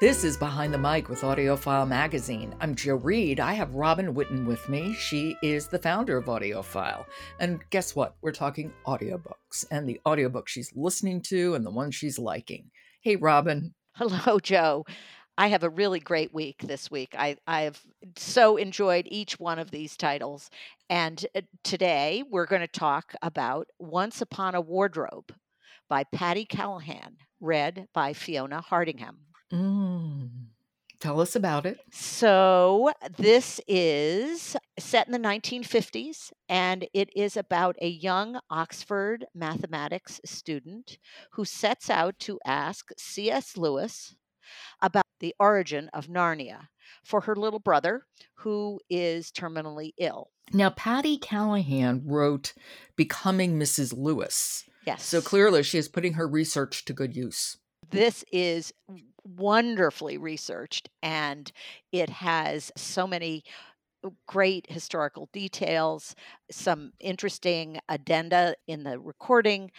This is Behind the Mic with AudioFile Magazine. I'm Jo Reed. I have Robin Whitten with me. She is the founder of AudioFile. And guess what? We're talking audiobooks and the audiobook she's listening to and the one she's liking. Hey, Robin. Hello, Jo. I have a really great week this week. I, I have so enjoyed each one of these titles. And uh, today we're going to talk about Once Upon a Wardrobe by Patti Callahan, read by Fiona Hardingham. Mm. Tell us about it. So, this is set in the 1950s, and it is about a young Oxford mathematics student who sets out to ask C.S. Lewis about the origin of Narnia for her little brother, who is terminally ill. Now, Patti Callahan wrote Becoming Mrs. Lewis. Yes. So clearly, she is putting her research to good use. This is wonderfully researched and it has so many uh, great historical details, some interesting addenda in the recording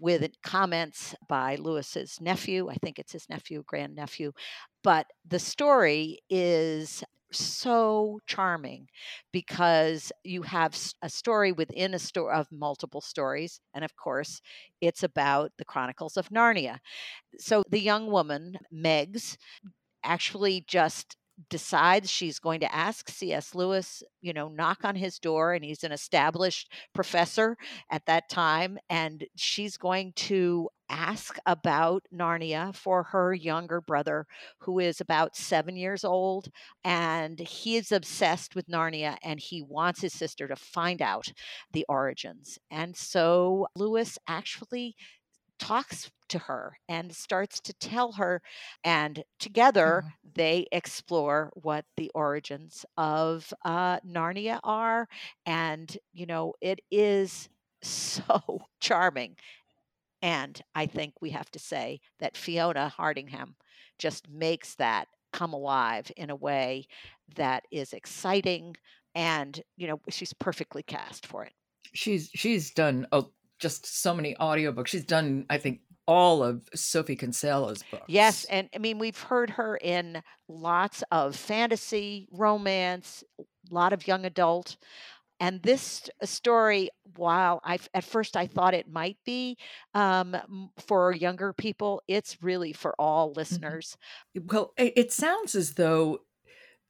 with comments by Lewis's nephew. I think it's his nephew, grandnephew. But the story is so charming because you have a story within a story of multiple stories and of course it's about the chronicles of narnia. So the young woman megs actually just decides she's going to ask C.S. Lewis, you know, knock on his door, and he's an established professor at that time. And she's going to ask about Narnia for her younger brother, who is about seven years old. And he is obsessed with Narnia and he wants his sister to find out the origins. And so Lewis actually talks to her and starts to tell her. And together mm-hmm. they explore what the origins of uh, Narnia are. And, you know, it is so charming. And I think we have to say that Fiona Hardingham just makes that come alive in a way that is exciting and you know she's perfectly cast for it she's she's done oh, just so many audiobooks she's done i think all of Sophie Kinsella's books. Yes, and I mean we've heard her in lots of fantasy, romance, a lot of young adult. And this story, while I at first I thought it might be um, for younger people, it's really for all mm-hmm. listeners. Well, it sounds as though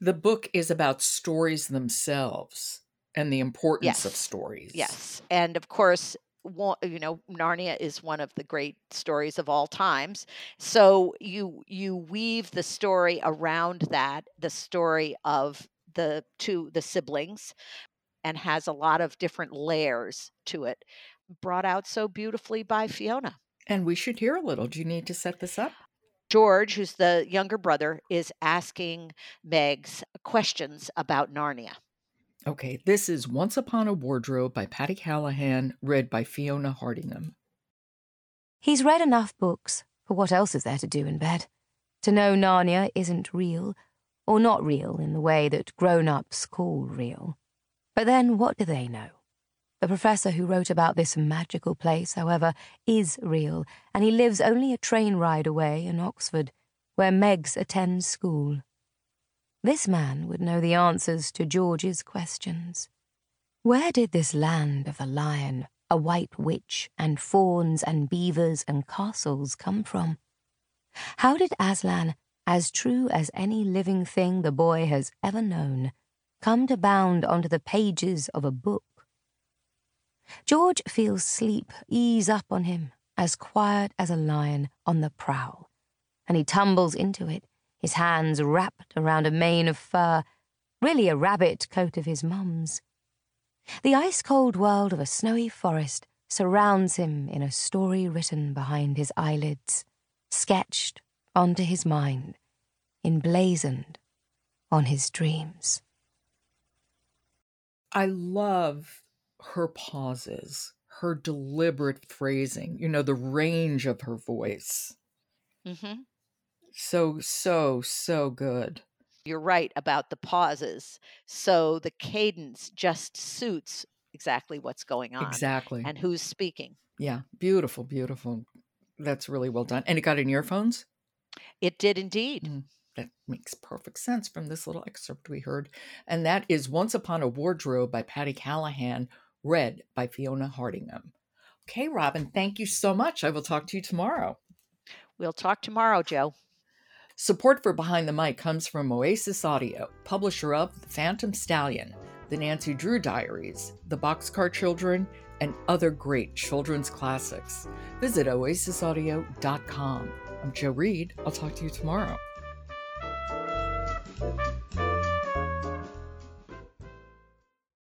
the book is about stories themselves and the importance yes. of stories. Yes, and of course, you know narnia is one of the great stories of all times. So you you weave the story around that the story of the two the siblings and has a lot of different layers to it brought out so beautifully by fiona. And we should hear a little. Do you need to set this up? George who's the younger brother is asking megs questions about narnia Okay, this is Once Upon a Wardrobe by Patti Callahan, read by Fiona Hardingham. He's read enough books, for what else is there to do in bed? To know Narnia isn't real, or not real in the way that grown ups call real. But then what do they know? The professor who wrote about this magical place, however, is real, and he lives only a train ride away in Oxford, where Megs attends school. This man would know the answers to George's questions. Where did this land of the lion, a white witch, and fawns and beavers and castles come from? How did Aslan, as true as any living thing the boy has ever known, come to bound onto the pages of a book? George feels sleep ease up on him, as quiet as a lion on the prowl, and he tumbles into it his hands wrapped around a mane of fur, really a rabbit coat of his mum's. The ice cold world of a snowy forest surrounds him in a story written behind his eyelids, sketched onto his mind, emblazoned on his dreams. I love her pauses, her deliberate phrasing, you know, the range of her voice. hmm So, so, so good. You're right about the pauses. So the cadence just suits exactly what's going on Exactly. and who's speaking. Yeah. Beautiful, beautiful. That's really well done. And it got in earphones? It did indeed. Mm, That makes perfect sense from this little excerpt we heard. And that is Once Upon a Wardrobe by Patti Callahan, read by Fiona Hardingham. Okay, Robin, thank you so much. I will talk to you tomorrow. We'll talk tomorrow, Jo. Support for Behind the Mic comes from Oasis Audio, publisher of The Phantom Stallion, The Nancy Drew Diaries, The Boxcar Children, and other great children's classics. Visit oasisaudio.com. I'm Jo Reed. I'll talk to you tomorrow.